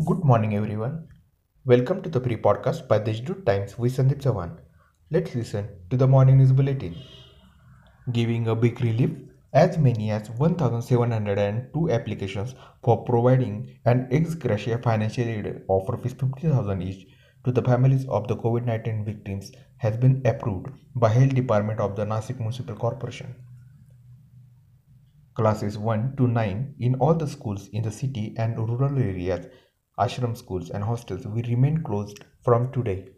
morning, everyone. Welcome to the pre podcast by Deshdoot Times with Sandeep Chavan. Let's listen to the morning news bulletin. Giving a big relief, as many as 1,702 applications for providing an ex gratia financial aid of Rs 50,000 each to the families of the COVID 19 victims has been approved by the Health Department of the Nasik Municipal Corporation. Classes 1 to 9 in all the schools in the city and rural areas ashram schools and hostels will remain closed from today.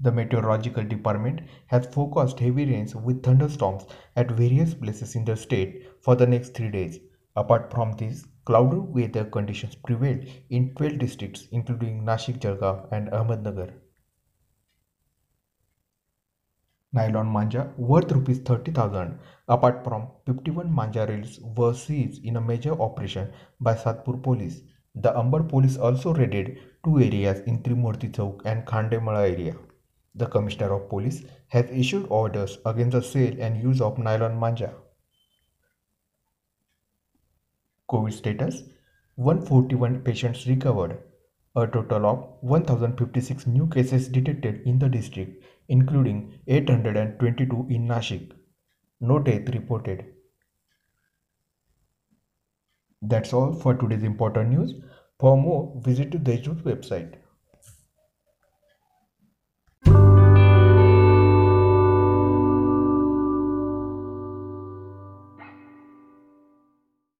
The Meteorological Department has forecast heavy rains with thunderstorms at various places in the state for the next three days. Apart from this, cloudy weather conditions prevail in 12 districts including Nashik, Jalgaon and Ahmednagar. Nylon manja worth rupees 30,000 apart from 51 manja reels were seized in a major operation by Satpur police. The Ambad police also raided two areas in Trimurti Chowk and Khandemala area. The Commissioner of Police has issued orders against the sale and use of nylon manja. COVID status 141 patients recovered. A total of 1056 new cases detected in the district including 822 in Nashik. No death reported. That's all for today's important news. For more, visit the Deshdoot website.